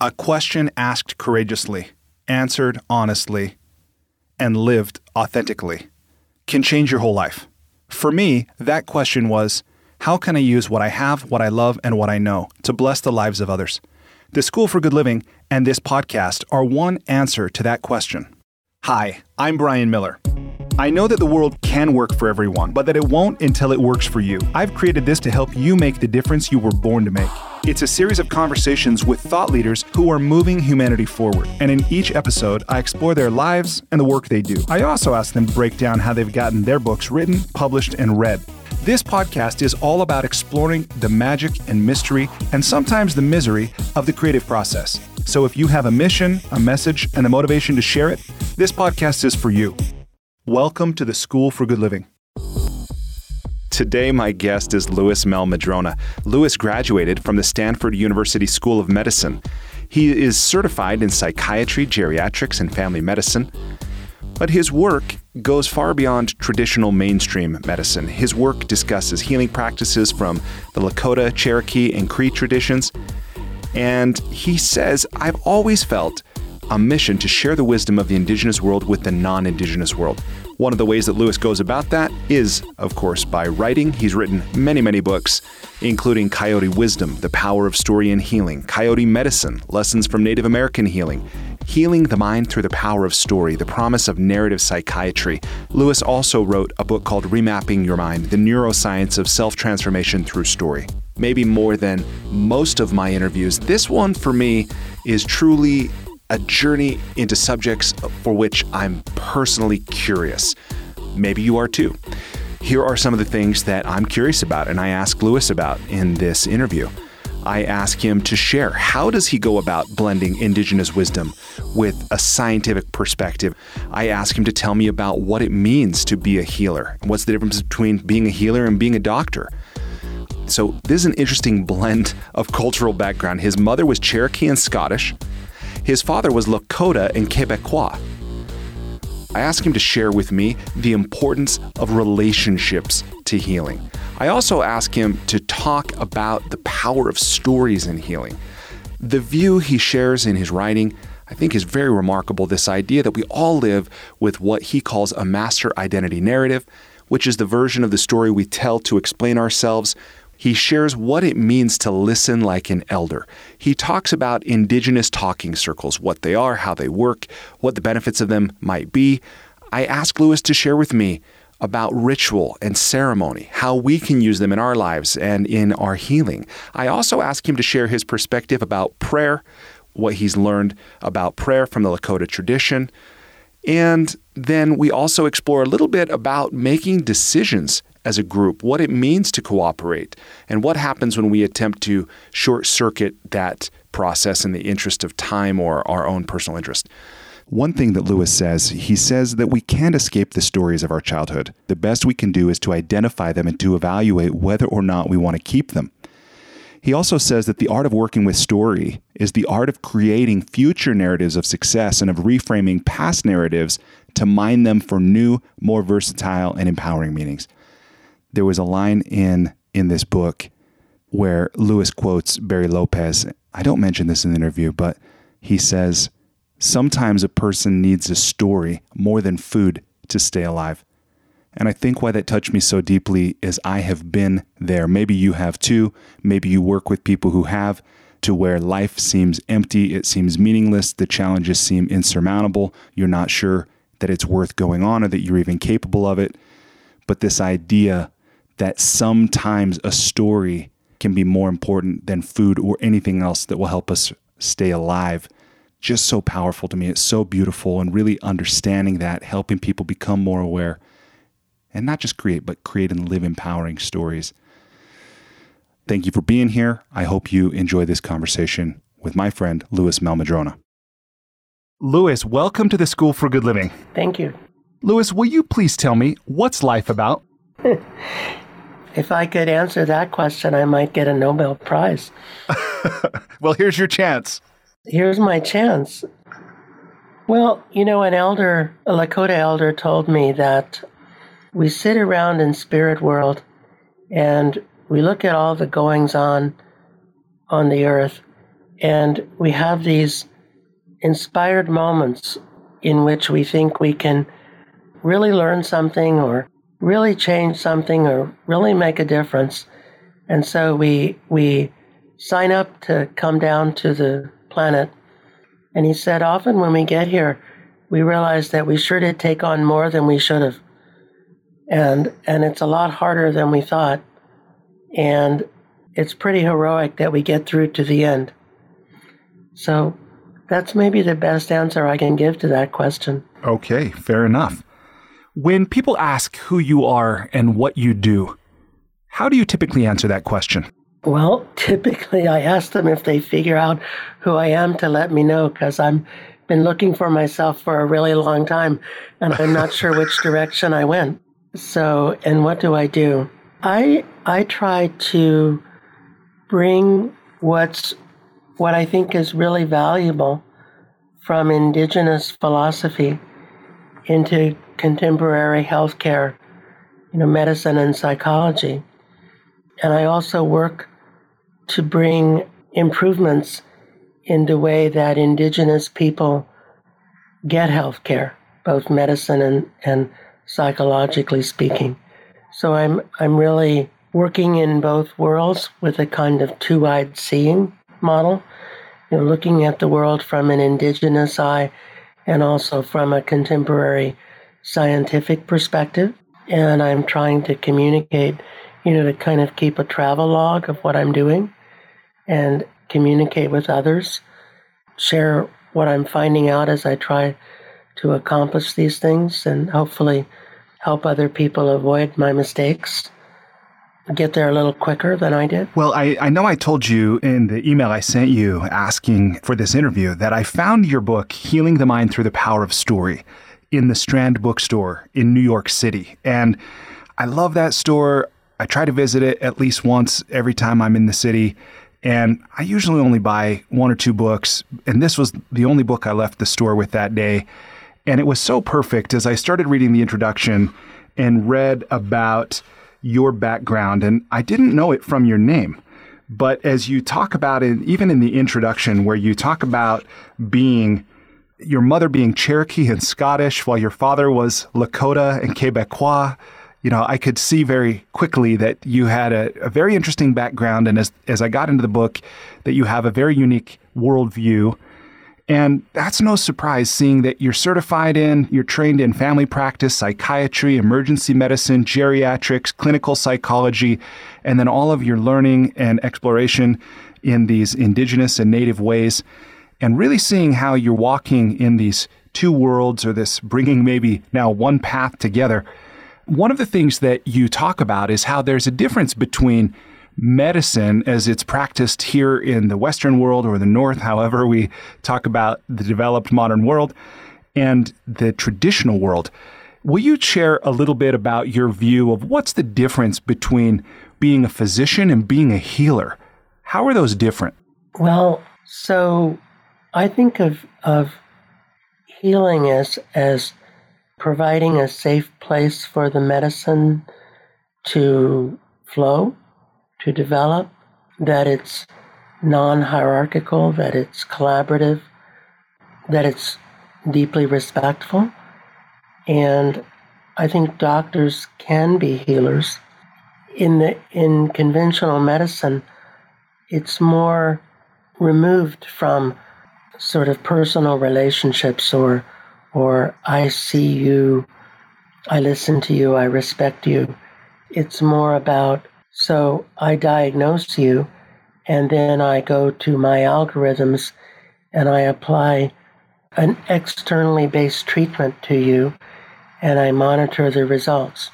A question asked courageously, answered honestly, and lived authentically can change your whole life. For me, that question was how can I use what I have, what I love, and what I know to bless the lives of others? The School for Good Living and this podcast are one answer to that question. Hi, I'm Brian Miller. I know that the world can work for everyone, but that it won't until it works for you. I've created this to help you make the difference you were born to make. It's a series of conversations with thought leaders who are moving humanity forward. And in each episode, I explore their lives and the work they do. I also ask them to break down how they've gotten their books written, published, and read. This podcast is all about exploring the magic and mystery, and sometimes the misery, of the creative process. So if you have a mission, a message, and the motivation to share it, this podcast is for you. Welcome to the School for Good Living. Today, my guest is Luis Mel Madrona. Lewis graduated from the Stanford University School of Medicine. He is certified in psychiatry, geriatrics, and family medicine. But his work goes far beyond traditional mainstream medicine. His work discusses healing practices from the Lakota, Cherokee, and Cree traditions. And he says, I've always felt a mission to share the wisdom of the indigenous world with the non indigenous world. One of the ways that Lewis goes about that is, of course, by writing. He's written many, many books, including Coyote Wisdom, The Power of Story and Healing, Coyote Medicine, Lessons from Native American Healing, Healing the Mind Through the Power of Story, The Promise of Narrative Psychiatry. Lewis also wrote a book called Remapping Your Mind, The Neuroscience of Self Transformation Through Story. Maybe more than most of my interviews, this one for me is truly a journey into subjects for which I'm personally curious. Maybe you are too. Here are some of the things that I'm curious about and I ask Lewis about in this interview. I ask him to share how does he go about blending indigenous wisdom with a scientific perspective. I ask him to tell me about what it means to be a healer. What's the difference between being a healer and being a doctor? So, this is an interesting blend of cultural background. His mother was Cherokee and Scottish. His father was Lakota and Quebecois. I asked him to share with me the importance of relationships to healing. I also asked him to talk about the power of stories in healing. The view he shares in his writing, I think, is very remarkable. This idea that we all live with what he calls a master identity narrative, which is the version of the story we tell to explain ourselves he shares what it means to listen like an elder. He talks about indigenous talking circles, what they are, how they work, what the benefits of them might be. I ask Lewis to share with me about ritual and ceremony, how we can use them in our lives and in our healing. I also ask him to share his perspective about prayer, what he's learned about prayer from the Lakota tradition. And then we also explore a little bit about making decisions as a group, what it means to cooperate, and what happens when we attempt to short circuit that process in the interest of time or our own personal interest. One thing that Lewis says, he says that we can't escape the stories of our childhood. The best we can do is to identify them and to evaluate whether or not we want to keep them. He also says that the art of working with story is the art of creating future narratives of success and of reframing past narratives to mine them for new, more versatile, and empowering meanings there was a line in in this book where Lewis quotes Barry Lopez. I don't mention this in the interview, but he says, Sometimes a person needs a story more than food to stay alive. And I think why that touched me so deeply is I have been there. Maybe you have too. Maybe you work with people who have, to where life seems empty, it seems meaningless, the challenges seem insurmountable. You're not sure that it's worth going on or that you're even capable of it. But this idea that sometimes a story can be more important than food or anything else that will help us stay alive. Just so powerful to me. It's so beautiful and really understanding that, helping people become more aware and not just create, but create and live empowering stories. Thank you for being here. I hope you enjoy this conversation with my friend, Luis Mel Madrona. Lewis, welcome to the School for Good Living. Thank you. Lewis, will you please tell me what's life about? If I could answer that question, I might get a Nobel Prize. well, here's your chance. Here's my chance. Well, you know, an elder, a Lakota elder, told me that we sit around in spirit world and we look at all the goings on on the earth And we have these inspired moments in which we think we can really learn something or really change something or really make a difference. And so we we sign up to come down to the planet. And he said often when we get here, we realize that we sure did take on more than we should have. And and it's a lot harder than we thought. And it's pretty heroic that we get through to the end. So that's maybe the best answer I can give to that question. Okay, fair enough. When people ask who you are and what you do, how do you typically answer that question? Well, typically I ask them if they figure out who I am to let me know because I've been looking for myself for a really long time and I'm not sure which direction I went. So, and what do I do? I I try to bring what's what I think is really valuable from indigenous philosophy into contemporary healthcare, you know, medicine and psychology. And I also work to bring improvements in the way that indigenous people get healthcare, both medicine and, and psychologically speaking. So I'm I'm really working in both worlds with a kind of two-eyed seeing model, you know, looking at the world from an indigenous eye and also from a contemporary scientific perspective. And I'm trying to communicate, you know, to kind of keep a travel log of what I'm doing and communicate with others, share what I'm finding out as I try to accomplish these things, and hopefully help other people avoid my mistakes get there a little quicker than I did? Well, I, I know I told you in the email I sent you asking for this interview that I found your book, Healing the Mind Through the Power of Story, in the Strand Bookstore in New York City. And I love that store. I try to visit it at least once every time I'm in the city. And I usually only buy one or two books. And this was the only book I left the store with that day. And it was so perfect as I started reading the introduction and read about your background, and I didn't know it from your name. But as you talk about it, even in the introduction, where you talk about being your mother being Cherokee and Scottish, while your father was Lakota and Quebecois, you know, I could see very quickly that you had a, a, very interesting background. And as, as I got into the book, that you have a very unique worldview and that's no surprise seeing that you're certified in, you're trained in family practice, psychiatry, emergency medicine, geriatrics, clinical psychology, and then all of your learning and exploration in these indigenous and native ways. And really seeing how you're walking in these two worlds or this bringing maybe now one path together. One of the things that you talk about is how there's a difference between medicine as it's practiced here in the Western world or the North, however we talk about the developed modern world, and the traditional world. Will you share a little bit about your view of what's the difference between being a physician and being a healer? How are those different? Well, so I think of, of healing as, as providing a safe place for the medicine to flow to develop, that it's non hierarchical, that it's collaborative, that it's deeply respectful. And I think doctors can be healers. In, the, in conventional medicine, it's more removed from sort of personal relationships or or I see you, I listen to you, I respect you. It's more about so I diagnose you, and then I go to my algorithms and I apply an externally based treatment to you, and I monitor the results.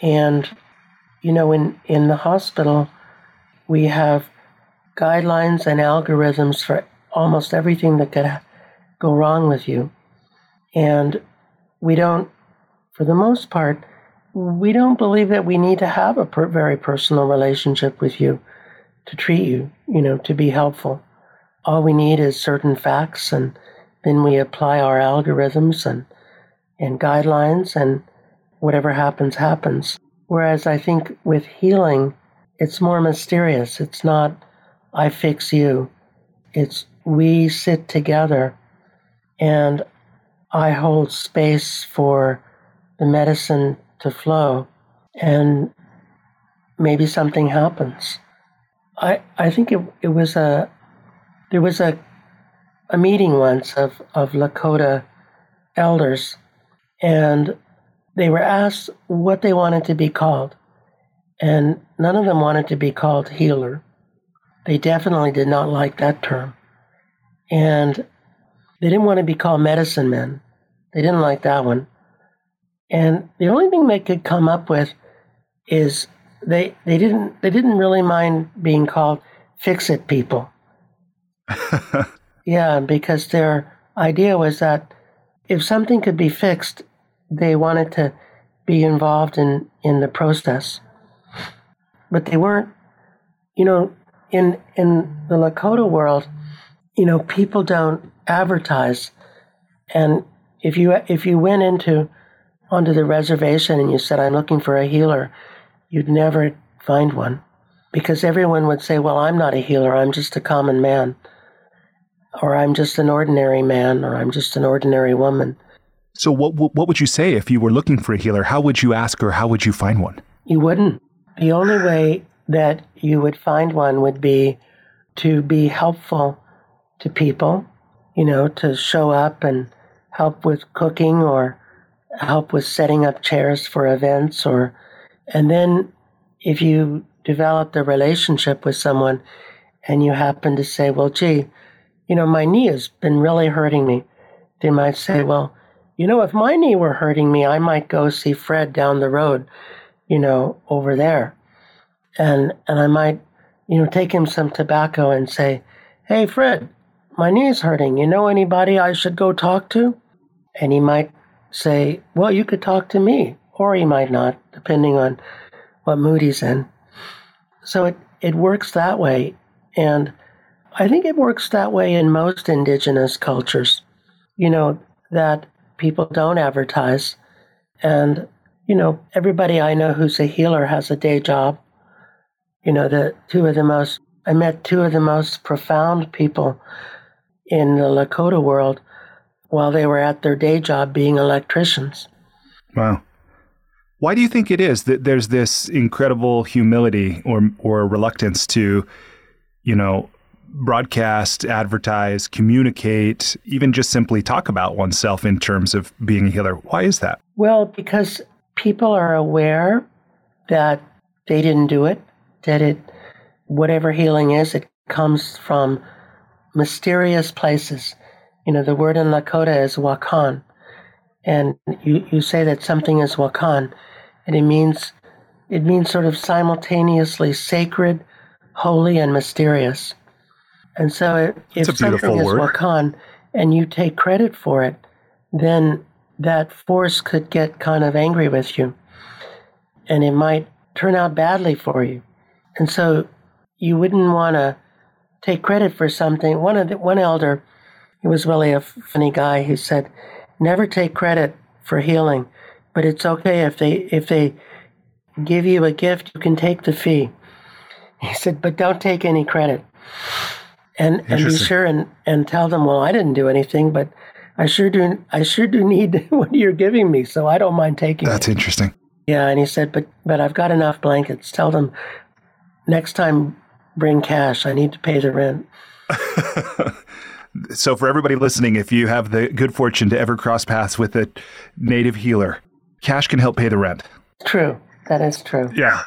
And, you know, in, in the hospital, we have guidelines and algorithms for almost everything that could go wrong with you. And we don't, for the most part, we don't believe that we need to have a per- very personal relationship with you to treat you, you know, to be helpful. All we need is certain facts, and then we apply our algorithms and, and guidelines, and whatever happens, happens. Whereas I think with healing, it's more mysterious. It's not, I fix you. it's we sit together and I hold space for the medicine to flow and maybe something happens. I I think it, it was a there was a a meeting once of, of Lakota elders and they were asked what they wanted to be called. And none of them wanted to be called healer. They definitely did not like that term. And they didn't want to be called medicine men. They didn't like that one. And the only thing they could come up with is they they didn't they didn't really mind being called fix it people. yeah, because their idea was that if something could be fixed, they wanted to be involved in, in the process. But they weren't, you know, in in the Lakota world, you know, people don't advertise. And if you if you went into onto the reservation and you said, I'm looking for a healer, you'd never find one. Because everyone would say, Well, I'm not a healer, I'm just a common man. Or I'm just an ordinary man, or I'm just an ordinary woman. So, what, what would you say if you were looking for a healer? How would you ask or how would you find one? You wouldn't. The only way that you would find one would be to be helpful to people, you know, to show up and help with cooking or help with setting up chairs for events or and then if you develop a relationship with someone and you happen to say, well, gee, you know, my knee has been really hurting me, they might say, well, you know, if my knee were hurting me, I might go see Fred down the road, you know, over there. And and I might, you know, take him some tobacco and say, Hey Fred, my knee's hurting. You know anybody I should go talk to? And he might say, Well, you could talk to me. Or he might not, depending on what mood he's in. So it, it works that way. And I think it works that way in most indigenous cultures. You know, that people don't advertise. And, you know, everybody I know who's a healer has a day job. You know, the two of the most, I met two of the most profound people in the Lakota world while they were at their day job being electricians. Wow. Why do you think it is that there's this incredible humility or or reluctance to, you know, broadcast, advertise, communicate, even just simply talk about oneself in terms of being a healer. Why is that? Well, because people are aware that they didn't do it, that it, whatever healing is, it comes from mysterious places. You know, the word in Lakota is wakan. And you, you say that something is wakan, and it means it means sort of simultaneously sacred, holy, and mysterious. And so if, if something is Wakan and you take credit for it, then that force could get kind of angry with you. And it might turn out badly for you. And so you wouldn't want to take credit for something. One of the, one elder, he was really a funny guy. He said, "Never take credit for healing, but it's okay if they if they give you a gift, you can take the fee." He said, "But don't take any credit." and and be sure and and tell them, well, I didn't do anything, but I sure do I sure do need what you're giving me, so I don't mind taking. That's it. interesting. Yeah, and he said, but but I've got enough blankets. Tell them next time bring cash. I need to pay the rent. so for everybody listening, if you have the good fortune to ever cross paths with a native healer, cash can help pay the rent. True. That is true. Yeah.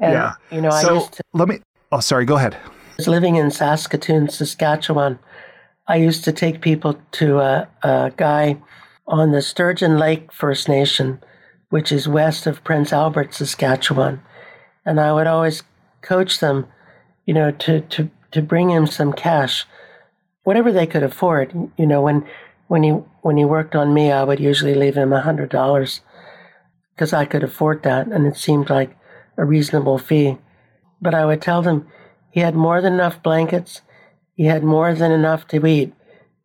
And, yeah. You know, so I used to let me Oh, sorry, go ahead I was living in Saskatoon, Saskatchewan, I used to take people to a, a guy on the Sturgeon Lake First Nation, which is west of Prince Albert, Saskatchewan. And I would always coach them, you know, to, to, to bring him some cash, whatever they could afford. You know, when, when, he, when he worked on me, I would usually leave him a $100 because I could afford that. And it seemed like a reasonable fee. But I would tell them, he had more than enough blankets. He had more than enough to eat,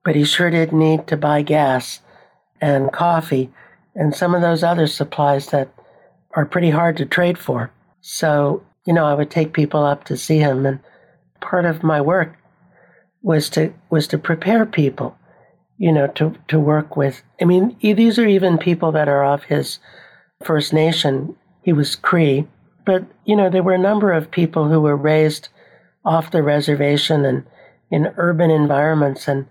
but he sure did need to buy gas and coffee and some of those other supplies that are pretty hard to trade for. So, you know, I would take people up to see him, and part of my work was to was to prepare people, you know, to to work with. I mean, these are even people that are of his First Nation. He was Cree, but you know, there were a number of people who were raised off the reservation and in urban environments, and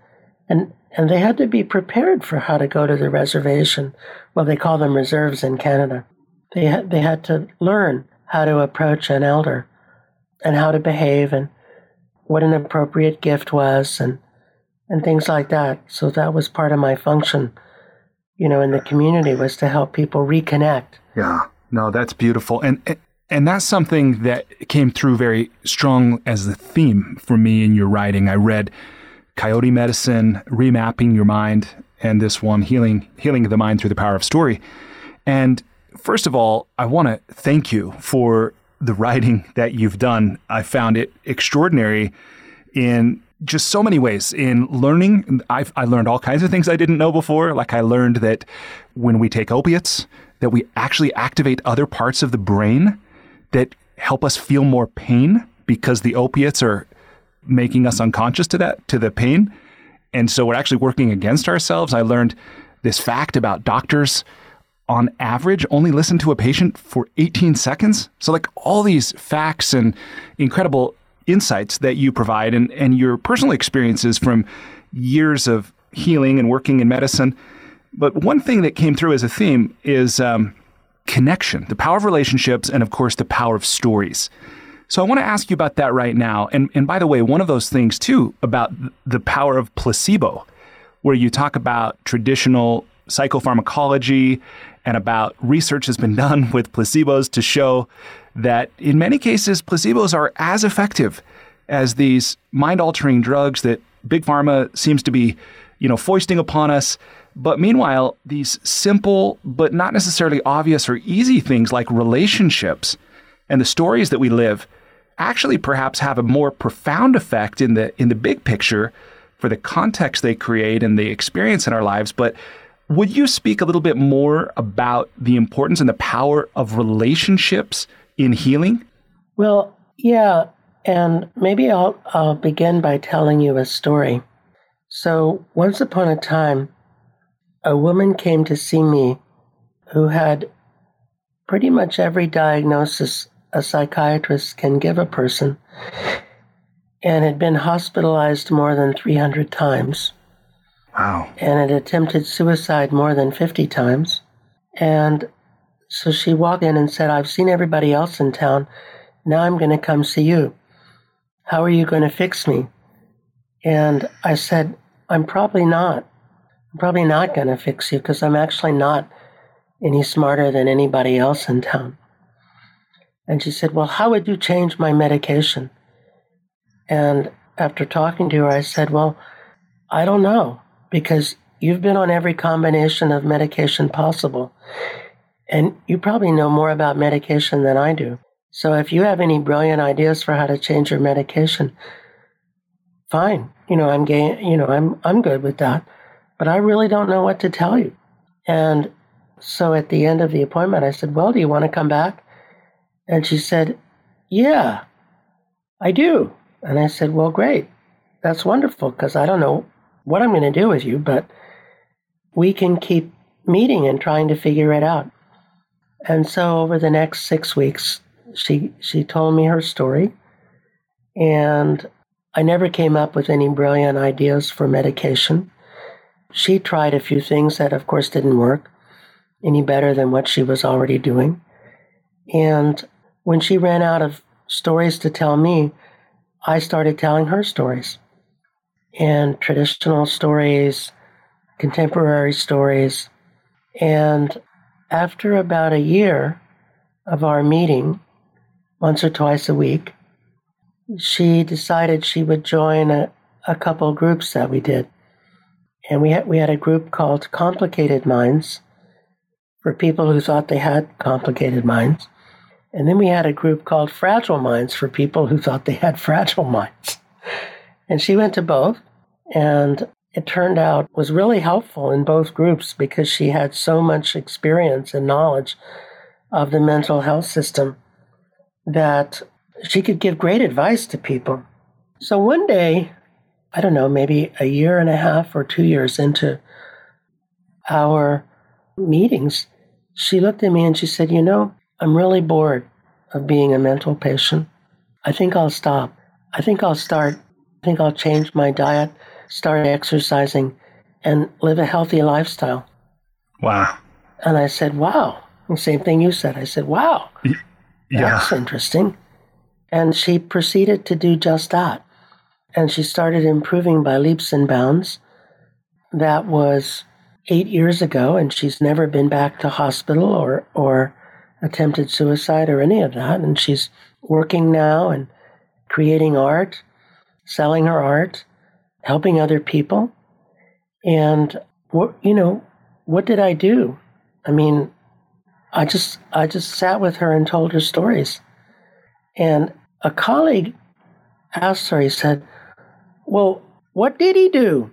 and and they had to be prepared for how to go to the reservation. Well, they call them reserves in Canada. They had, they had to learn how to approach an elder and how to behave and what an appropriate gift was and and things like that. So that was part of my function, you know, in the community was to help people reconnect. Yeah. No, that's beautiful. And and that's something that came through very strong as the theme for me in your writing. I read Coyote Medicine, Remapping Your Mind, and this one, Healing Healing the Mind Through the Power of Story. And first of all, I want to thank you for the writing that you've done. I found it extraordinary in just so many ways. In learning, I've, I learned all kinds of things I didn't know before. Like I learned that when we take opiates, that we actually activate other parts of the brain that help us feel more pain because the opiates are making us unconscious to that, to the pain. And so we're actually working against ourselves. I learned this fact about doctors on average only listen to a patient for 18 seconds. So, like all these facts and incredible insights that you provide and, and your personal experiences from years of healing and working in medicine. But one thing that came through as a theme is um, connection, the power of relationships, and of course, the power of stories. So I want to ask you about that right now. And, and by the way, one of those things too about the power of placebo, where you talk about traditional psychopharmacology and about research has been done with placebos to show that in many cases, placebos are as effective as these mind altering drugs that big pharma seems to be, you know, foisting upon us. But meanwhile, these simple but not necessarily obvious or easy things like relationships and the stories that we live actually perhaps have a more profound effect in the in the big picture for the context they create and the experience in our lives but would you speak a little bit more about the importance and the power of relationships in healing? Well, yeah, and maybe I'll I'll begin by telling you a story. So, once upon a time, a woman came to see me who had pretty much every diagnosis a psychiatrist can give a person and had been hospitalized more than 300 times. Wow. And had attempted suicide more than 50 times. And so she walked in and said, I've seen everybody else in town. Now I'm going to come see you. How are you going to fix me? And I said, I'm probably not. I'm probably not going to fix you because I'm actually not any smarter than anybody else in town. And she said, Well, how would you change my medication? And after talking to her, I said, Well, I don't know because you've been on every combination of medication possible. And you probably know more about medication than I do. So if you have any brilliant ideas for how to change your medication, fine. You know, I'm gay, you know, I'm I'm good with that. But I really don't know what to tell you. And so at the end of the appointment I said, "Well, do you want to come back?" And she said, "Yeah, I do." And I said, "Well, great. That's wonderful because I don't know what I'm going to do with you, but we can keep meeting and trying to figure it out. And so over the next six weeks, she she told me her story, and I never came up with any brilliant ideas for medication. She tried a few things that, of course, didn't work any better than what she was already doing. And when she ran out of stories to tell me, I started telling her stories and traditional stories, contemporary stories. And after about a year of our meeting, once or twice a week, she decided she would join a, a couple groups that we did. And we had, we had a group called Complicated Minds for people who thought they had complicated minds. And then we had a group called Fragile Minds for people who thought they had fragile minds. And she went to both. And it turned out was really helpful in both groups because she had so much experience and knowledge of the mental health system that she could give great advice to people. So one day I don't know, maybe a year and a half or two years into our meetings, she looked at me and she said, You know, I'm really bored of being a mental patient. I think I'll stop. I think I'll start, I think I'll change my diet, start exercising, and live a healthy lifestyle. Wow. And I said, Wow. The same thing you said. I said, Wow. Yeah. That's interesting. And she proceeded to do just that. And she started improving by leaps and bounds. That was eight years ago, and she's never been back to hospital or, or attempted suicide or any of that. And she's working now and creating art, selling her art, helping other people. And what you know, what did I do? I mean, I just I just sat with her and told her stories. And a colleague asked her, he said, Well, what did he do?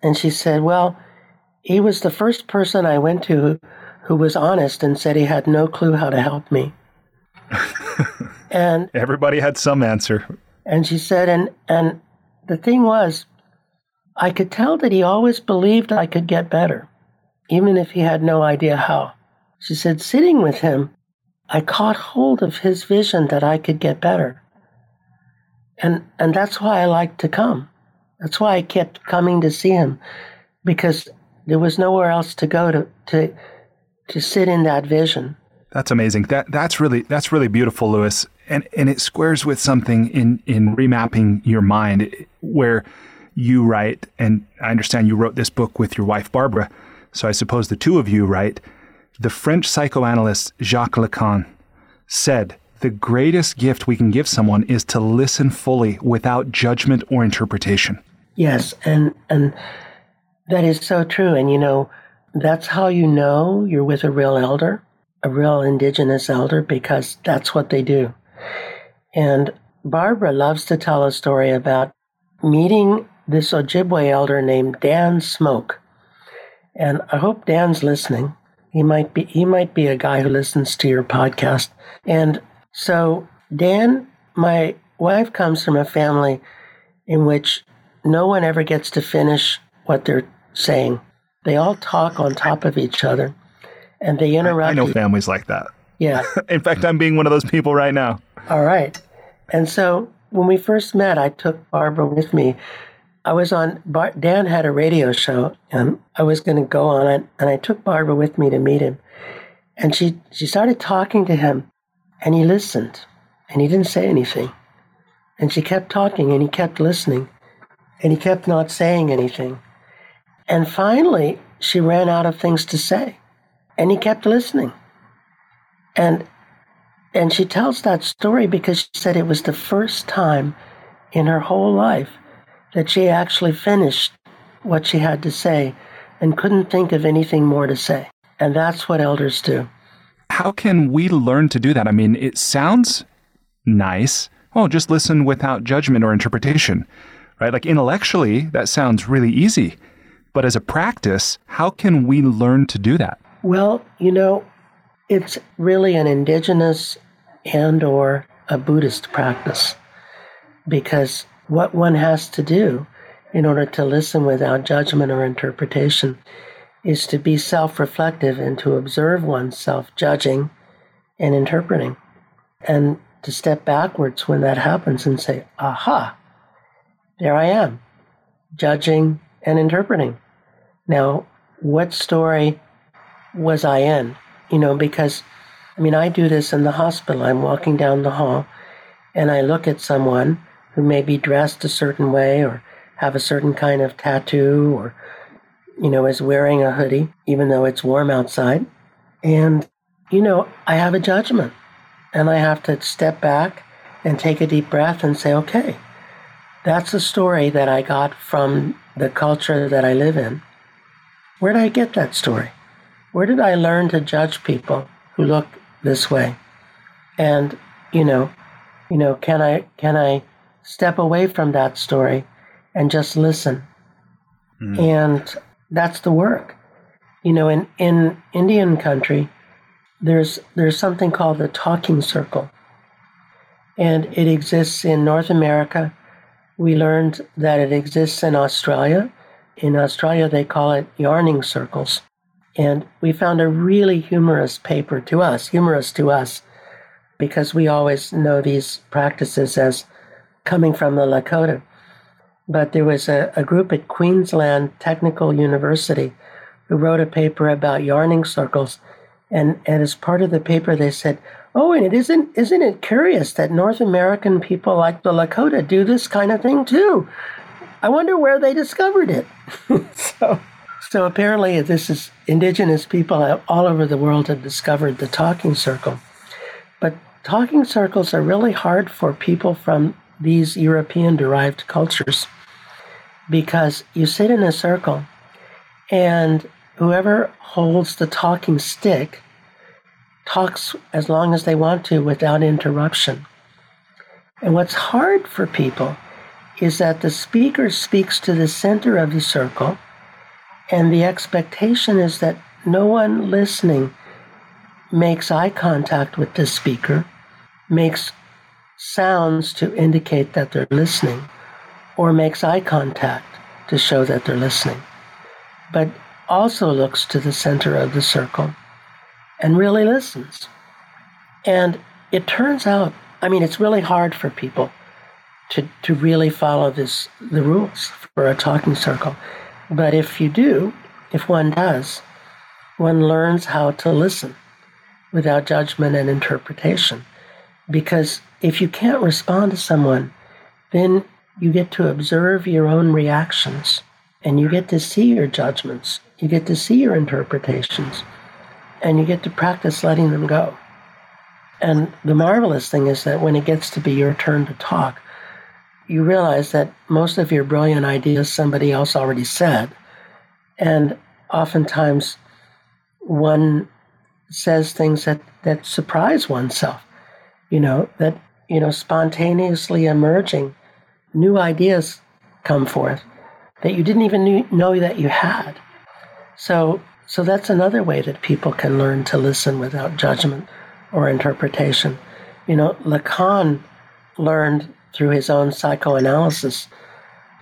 And she said, Well, he was the first person I went to who, who was honest and said he had no clue how to help me. and everybody had some answer. And she said, and and the thing was, I could tell that he always believed I could get better, even if he had no idea how. She said, sitting with him, I caught hold of his vision that I could get better. And, and that's why I liked to come. That's why I kept coming to see him, because there was nowhere else to go to, to, to sit in that vision. That's amazing. That that's really that's really beautiful, Lewis. And and it squares with something in in remapping your mind where you write, and I understand you wrote this book with your wife Barbara. So I suppose the two of you write the French psychoanalyst Jacques Lacan said, The greatest gift we can give someone is to listen fully without judgment or interpretation. Yes, and, and that is so true. And you know, that's how you know you're with a real elder, a real indigenous elder, because that's what they do. And Barbara loves to tell a story about meeting this Ojibwe elder named Dan Smoke. And I hope Dan's listening he might be he might be a guy who listens to your podcast. And so Dan, my wife comes from a family in which no one ever gets to finish what they're saying. They all talk on top of each other and they interrupt. I, I know families like that. Yeah. in fact, I'm being one of those people right now. All right. And so when we first met, I took Barbara with me I was on, Dan had a radio show, and I was going to go on it, and I took Barbara with me to meet him. And she, she started talking to him, and he listened, and he didn't say anything. And she kept talking, and he kept listening, and he kept not saying anything. And finally, she ran out of things to say, and he kept listening. And and she tells that story because she said it was the first time in her whole life that she actually finished what she had to say and couldn't think of anything more to say. And that's what elders do. How can we learn to do that? I mean, it sounds nice. Oh, just listen without judgment or interpretation, right? Like intellectually, that sounds really easy. But as a practice, how can we learn to do that? Well, you know, it's really an indigenous and or a Buddhist practice because what one has to do in order to listen without judgment or interpretation is to be self reflective and to observe oneself judging and interpreting. And to step backwards when that happens and say, aha, there I am, judging and interpreting. Now, what story was I in? You know, because, I mean, I do this in the hospital. I'm walking down the hall and I look at someone who may be dressed a certain way or have a certain kind of tattoo or, you know, is wearing a hoodie, even though it's warm outside. And, you know, I have a judgment and I have to step back and take a deep breath and say, okay, that's a story that I got from the culture that I live in. Where did I get that story? Where did I learn to judge people who look this way? And, you know, you know, can I can I step away from that story and just listen. Mm. And that's the work. You know, in, in Indian country, there's there's something called the talking circle. And it exists in North America, We learned that it exists in Australia. In Australia, they call it yarning circles. And we found a really humorous paper to us, humorous to us, because we always know these practices as coming from the Lakota. But there was a, a group at Queensland Technical University who wrote a paper about yarning circles. And, and as part of the paper, they said, Oh, and it isn't isn't it curious that North American people like the Lakota do this kind of thing too? I wonder where they discovered it. so, so apparently, this is indigenous people all over the world have discovered the talking circle. But talking circles are really hard for people from these European derived cultures because you sit in a circle and whoever holds the talking stick talks as long as they want to without interruption. And what's hard for people is that the speaker speaks to the center of the circle, and the expectation is that no one listening makes eye contact with the speaker, makes sounds to indicate that they're listening, or makes eye contact to show that they're listening, but also looks to the center of the circle and really listens. And it turns out, I mean, it's really hard for people to, to really follow this the rules for a talking circle. But if you do, if one does, one learns how to listen without judgment and interpretation. Because if you can't respond to someone, then you get to observe your own reactions and you get to see your judgments, you get to see your interpretations, and you get to practice letting them go. And the marvelous thing is that when it gets to be your turn to talk, you realize that most of your brilliant ideas somebody else already said. And oftentimes one says things that, that surprise oneself, you know, that, you know, spontaneously emerging new ideas come forth that you didn't even know that you had. So, so that's another way that people can learn to listen without judgment or interpretation. You know, Lacan learned through his own psychoanalysis,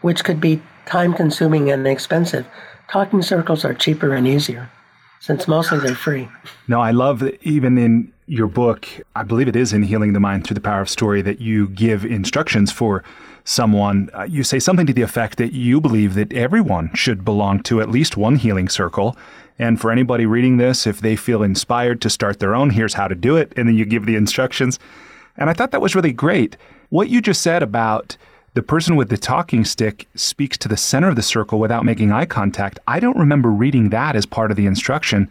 which could be time consuming and expensive. Talking circles are cheaper and easier since mostly they're free. No, I love that even in your book, I believe it is in Healing the Mind Through the Power of Story, that you give instructions for someone, uh, you say something to the effect that you believe that everyone should belong to at least one healing circle. And for anybody reading this, if they feel inspired to start their own, here's how to do it. And then you give the instructions. And I thought that was really great. What you just said about the person with the talking stick speaks to the center of the circle without making eye contact. I don't remember reading that as part of the instruction,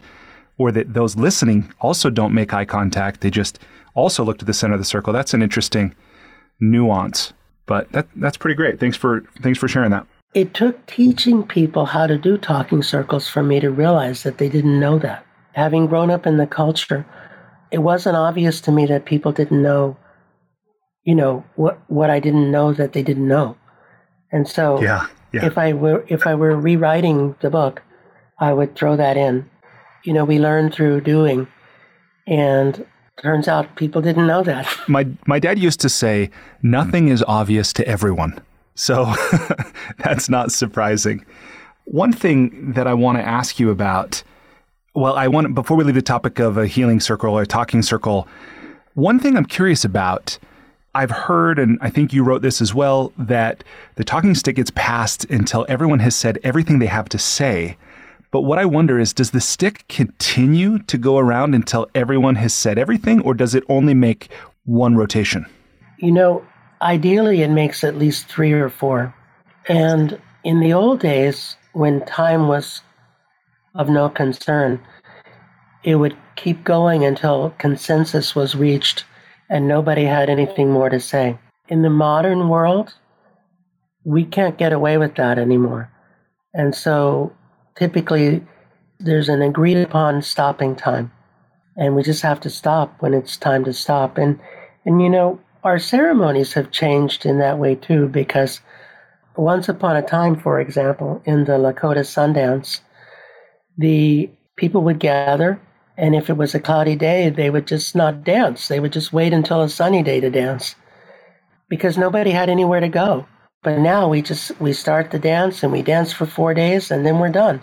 or that those listening also don't make eye contact. They just also look to the center of the circle. That's an interesting nuance. But that that's pretty great. Thanks for thanks for sharing that. It took teaching people how to do talking circles for me to realize that they didn't know that. Having grown up in the culture, it wasn't obvious to me that people didn't know, you know, what what I didn't know that they didn't know. And so yeah, yeah. if I were if I were rewriting the book, I would throw that in. You know, we learn through doing. And Turns out people didn't know that. My my dad used to say, "Nothing is obvious to everyone." So that's not surprising. One thing that I want to ask you about, well, I want before we leave the topic of a healing circle or a talking circle, one thing I'm curious about. I've heard, and I think you wrote this as well, that the talking stick gets passed until everyone has said everything they have to say. But what I wonder is does the stick continue to go around until everyone has said everything, or does it only make one rotation? You know, ideally it makes at least three or four. And in the old days, when time was of no concern, it would keep going until consensus was reached and nobody had anything more to say. In the modern world, we can't get away with that anymore. And so typically there's an agreed upon stopping time and we just have to stop when it's time to stop and and you know our ceremonies have changed in that way too because once upon a time for example in the lakota sundance the people would gather and if it was a cloudy day they would just not dance they would just wait until a sunny day to dance because nobody had anywhere to go But now we just we start the dance and we dance for four days and then we're done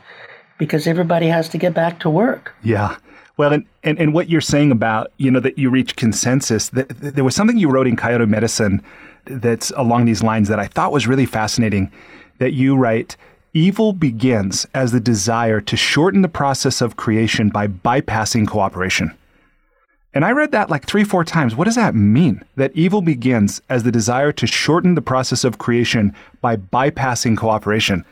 because everybody has to get back to work. Yeah. Well, and, and, and what you're saying about, you know, that you reach consensus, that, that there was something you wrote in Coyote Medicine that's along these lines that I thought was really fascinating. That you write, evil begins as the desire to shorten the process of creation by bypassing cooperation. And I read that like three, four times. What does that mean? That evil begins as the desire to shorten the process of creation by bypassing cooperation.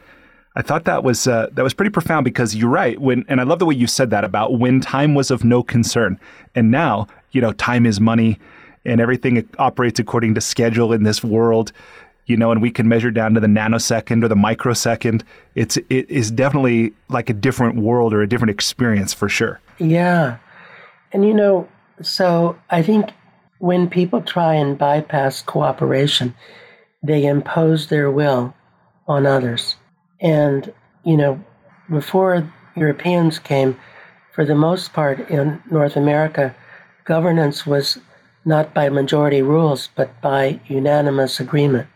I thought that was uh, that was pretty profound because you're right. When and I love the way you said that about when time was of no concern, and now you know time is money, and everything operates according to schedule in this world. You know, and we can measure down to the nanosecond or the microsecond. It's it is definitely like a different world or a different experience for sure. Yeah, and you know, so I think when people try and bypass cooperation, they impose their will on others. And, you know, before Europeans came, for the most part in North America, governance was not by majority rules, but by unanimous agreement.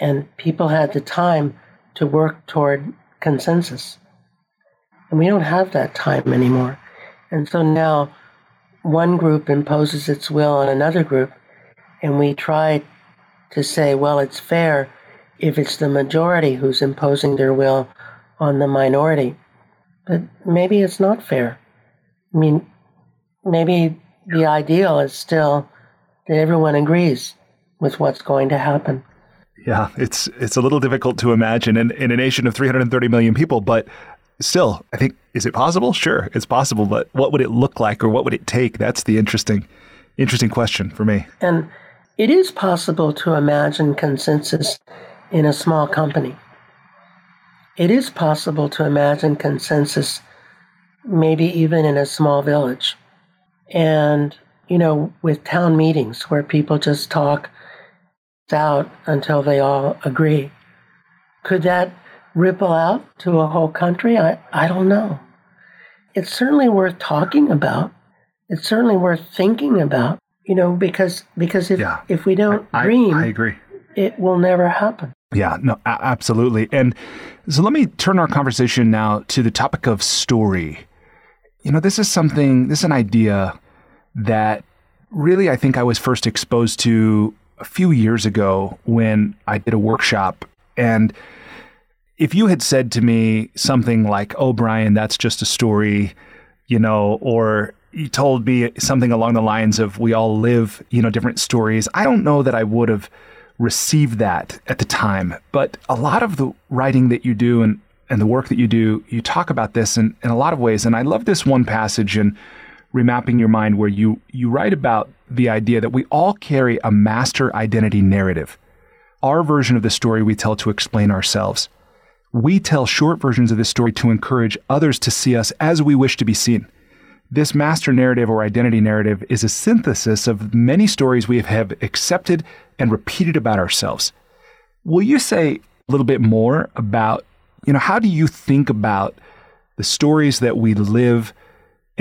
And people had the time to work toward consensus. And we don't have that time anymore. And so now one group imposes its will on another group, and we try to say, well, it's fair if it's the majority who's imposing their will on the minority. But maybe it's not fair. I mean, maybe the ideal is still that everyone agrees with what's going to happen. Yeah, it's it's a little difficult to imagine in, in a nation of 330 million people, but still, I think is it possible? Sure, it's possible, but what would it look like or what would it take? That's the interesting interesting question for me. And it is possible to imagine consensus in a small company. It is possible to imagine consensus maybe even in a small village. And, you know, with town meetings where people just talk out until they all agree. Could that ripple out to a whole country? I, I don't know. It's certainly worth talking about. It's certainly worth thinking about, you know, because because if yeah, if we don't I, dream, I, I agree. It will never happen. Yeah, no, a- absolutely. And so let me turn our conversation now to the topic of story. You know, this is something, this is an idea that really I think I was first exposed to a few years ago when I did a workshop. And if you had said to me something like, "Oh, Brian, that's just a story," you know, or you told me something along the lines of, "We all live, you know, different stories," I don't know that I would have received that at the time. But a lot of the writing that you do and and the work that you do, you talk about this in, in a lot of ways. And I love this one passage in Remapping Your Mind where you you write about the idea that we all carry a master identity narrative. Our version of the story we tell to explain ourselves. We tell short versions of this story to encourage others to see us as we wish to be seen. This master narrative or identity narrative is a synthesis of many stories we have accepted and repeated about ourselves. Will you say a little bit more about, you know, how do you think about the stories that we live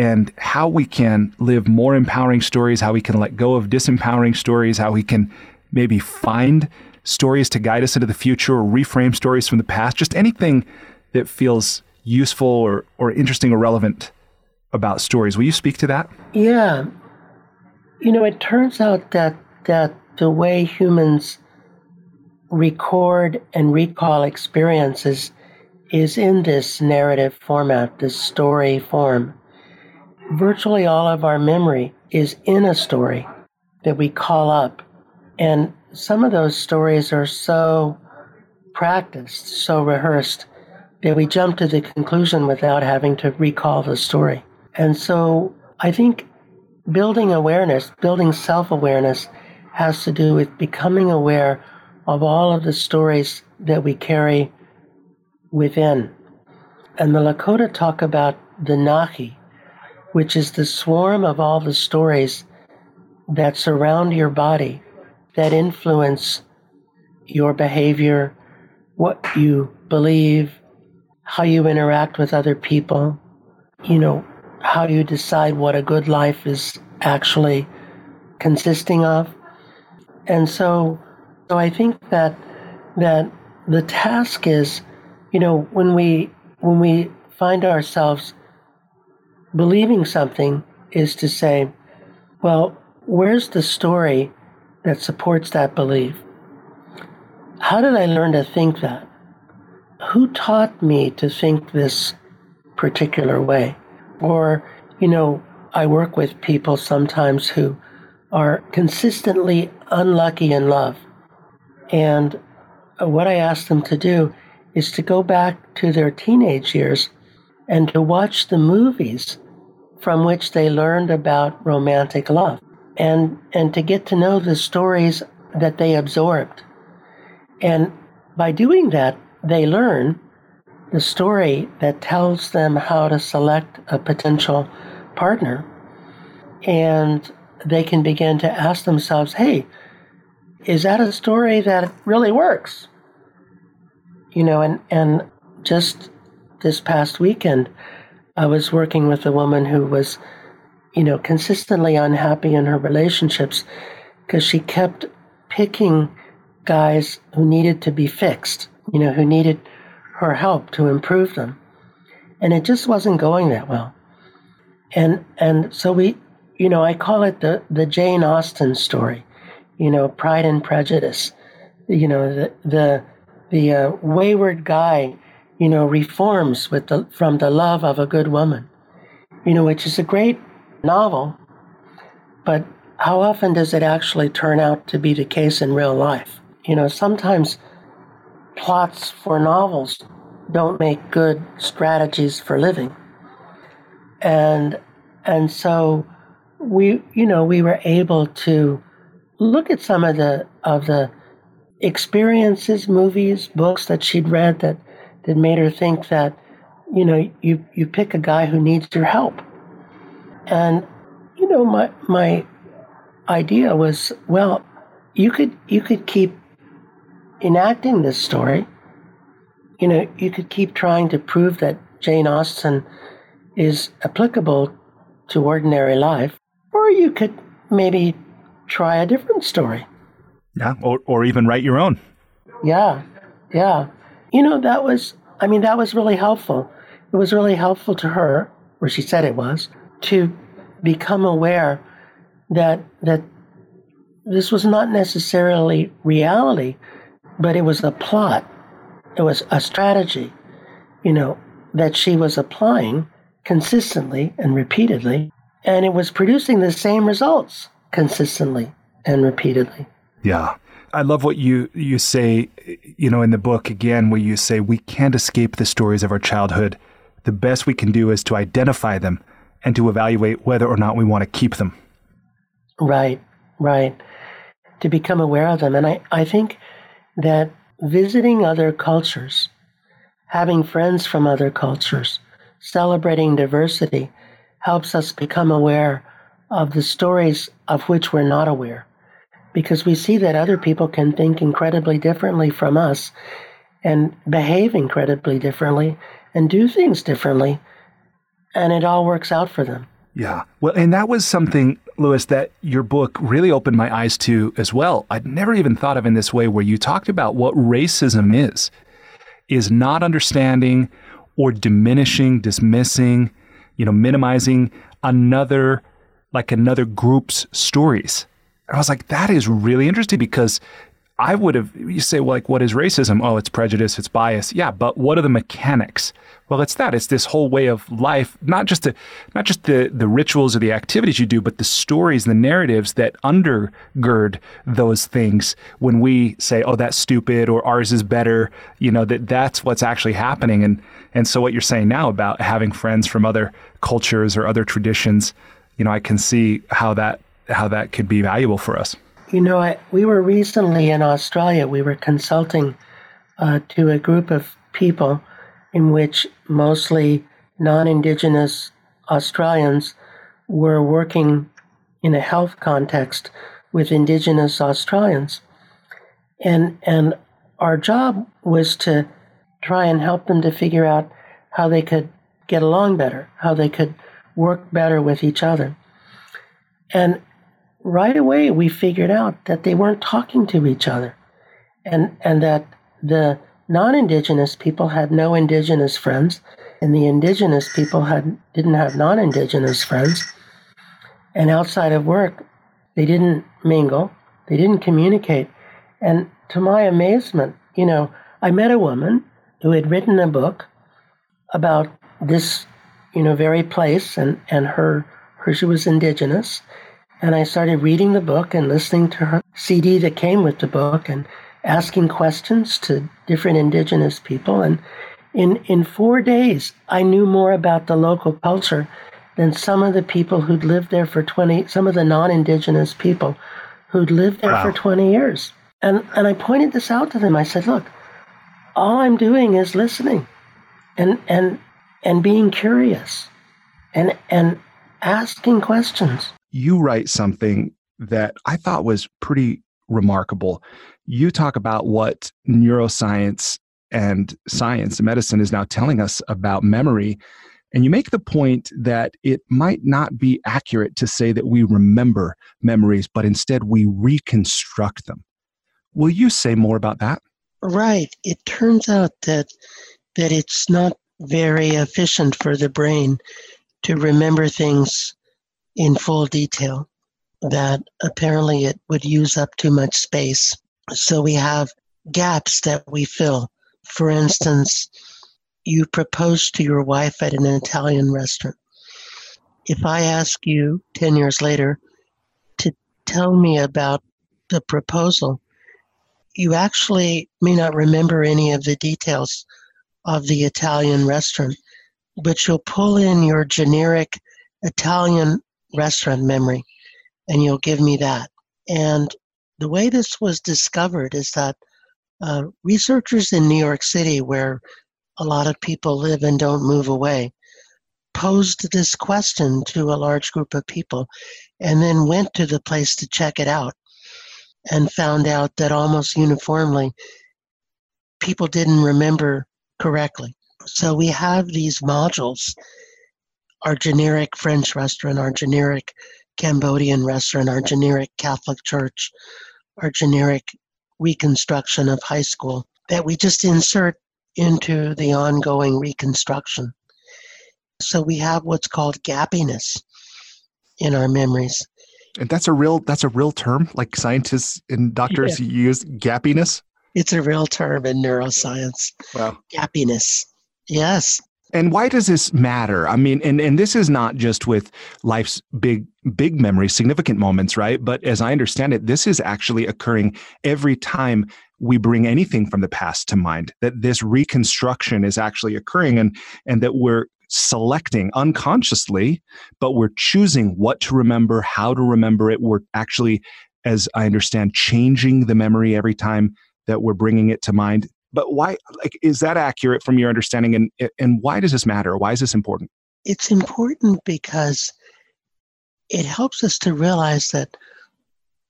and how we can live more empowering stories, how we can let go of disempowering stories, how we can maybe find stories to guide us into the future or reframe stories from the past, just anything that feels useful or, or interesting or relevant about stories. Will you speak to that? Yeah. You know, it turns out that that the way humans record and recall experiences is in this narrative format, this story form. Virtually all of our memory is in a story that we call up. And some of those stories are so practiced, so rehearsed, that we jump to the conclusion without having to recall the story. And so I think building awareness, building self awareness, has to do with becoming aware of all of the stories that we carry within. And the Lakota talk about the Nahi, which is the swarm of all the stories that surround your body that influence your behavior, what you believe, how you interact with other people, you know, how you decide what a good life is actually consisting of. And so, so I think that that the task is, you know, when we when we find ourselves believing something is to say, well, where's the story that supports that belief? How did I learn to think that? Who taught me to think this particular way? Or, you know, I work with people sometimes who are consistently unlucky in love. And what I ask them to do is to go back to their teenage years and to watch the movies from which they learned about romantic love and, and to get to know the stories that they absorbed. And by doing that, they learn the story that tells them how to select a potential partner. And they can begin to ask themselves, hey, is that a story that really works? You know, and, and just this past weekend, I was working with a woman who was, you know, consistently unhappy in her relationships because she kept picking guys who needed to be fixed, you know, who needed her help to improve them. And it just wasn't going that well. And and so we, you know, I call it the the Jane Austen story, you know, Pride and Prejudice, you know, the the the uh, wayward guy you know, reforms with the, from the love of a good woman, you know, which is a great novel, but how often does it actually turn out to be the case in real life? You know, sometimes plots for novels don't make good strategies for living. And and so we you know, we were able to look at some of the of the experiences, movies, books that she'd read that that made her think that, you know, you, you pick a guy who needs your help. And, you know, my, my idea was, well, you could, you could keep enacting this story. You know, you could keep trying to prove that Jane Austen is applicable to ordinary life, or you could maybe try a different story. Yeah, or, or even write your own. Yeah, yeah you know, that was, I mean, that was really helpful. It was really helpful to her, or she said it was, to become aware that, that this was not necessarily reality, but it was a plot. It was a strategy, you know, that she was applying consistently and repeatedly, and it was producing the same results consistently and repeatedly. Yeah. I love what you you say, you know, in the book again, where you say we can't escape the stories of our childhood. The best we can do is to identify them and to evaluate whether or not we want to keep them. Right, right. To become aware of them. And I, I think that visiting other cultures, having friends from other cultures, celebrating diversity helps us become aware of the stories of which we're not aware because we see that other people can think incredibly differently from us and behave incredibly differently and do things differently. And it all works out for them. Yeah. Well, and that was something, Lewis, that your book really opened my eyes to as well. I'd never even thought of in this way where you talked about what racism is, is not understanding or diminishing, dismissing, you know, minimizing another, like another group's stories. And I was like, that is really interesting because I would have, you say, well, like, what is racism? Oh, it's prejudice, it's bias. Yeah, but what are the mechanics? Well, it's that. It's this whole way of life, not just the, not just the, the rituals or the activities you do, but the stories, the narratives that undergird those things when we say, oh, that's stupid or ours is better, you know, that that's what's actually happening. And, and so what you're saying now about having friends from other cultures or other traditions, you know, I can see how that how that could be valuable for us. You know, I, we were recently in Australia. We were consulting uh, to a group of people in which mostly non Indigenous Australians were working in a health context with Indigenous Australians. And, and our job was to try and help them to figure out how they could get along better, how they could work better with each other. And right away we figured out that they weren't talking to each other and and that the non indigenous people had no indigenous friends, and the indigenous people had, didn't have non indigenous friends. And outside of work, they didn't mingle, they didn't communicate. And to my amazement, you know, I met a woman who had written a book about this, you know, very place and, and her, her she was indigenous. And I started reading the book and listening to her CD that came with the book and asking questions to different indigenous people. And in, in four days, I knew more about the local culture than some of the people who'd lived there for 20, some of the non indigenous people who'd lived there wow. for 20 years. And, and I pointed this out to them. I said, look, all I'm doing is listening and, and, and being curious and, and asking questions. You write something that I thought was pretty remarkable. You talk about what neuroscience and science and medicine is now telling us about memory. And you make the point that it might not be accurate to say that we remember memories, but instead we reconstruct them. Will you say more about that? Right. It turns out that that it's not very efficient for the brain to remember things in full detail. That apparently it would use up too much space. So we have gaps that we fill. For instance, you propose to your wife at an Italian restaurant. If I ask you 10 years later to tell me about the proposal, you actually may not remember any of the details of the Italian restaurant, but you'll pull in your generic Italian restaurant memory and you'll give me that. And the way this was discovered is that uh, researchers in New York City, where a lot of people live and don't move away, posed this question to a large group of people and then went to the place to check it out and found out that almost uniformly people didn't remember correctly. So we have these modules our generic French restaurant, our generic Cambodian restaurant, our generic Catholic church, our generic reconstruction of high school that we just insert into the ongoing reconstruction. So we have what's called gappiness in our memories. And that's a real that's a real term. Like scientists and doctors yeah. use gappiness. It's a real term in neuroscience. Wow. Gappiness. Yes. And why does this matter? I mean, and, and this is not just with life's big, big memories, significant moments, right? But as I understand it, this is actually occurring every time we bring anything from the past to mind, that this reconstruction is actually occurring and, and that we're selecting unconsciously, but we're choosing what to remember, how to remember it. We're actually, as I understand, changing the memory every time that we're bringing it to mind. But why, like, is that accurate from your understanding? And, and why does this matter? Why is this important? It's important because it helps us to realize that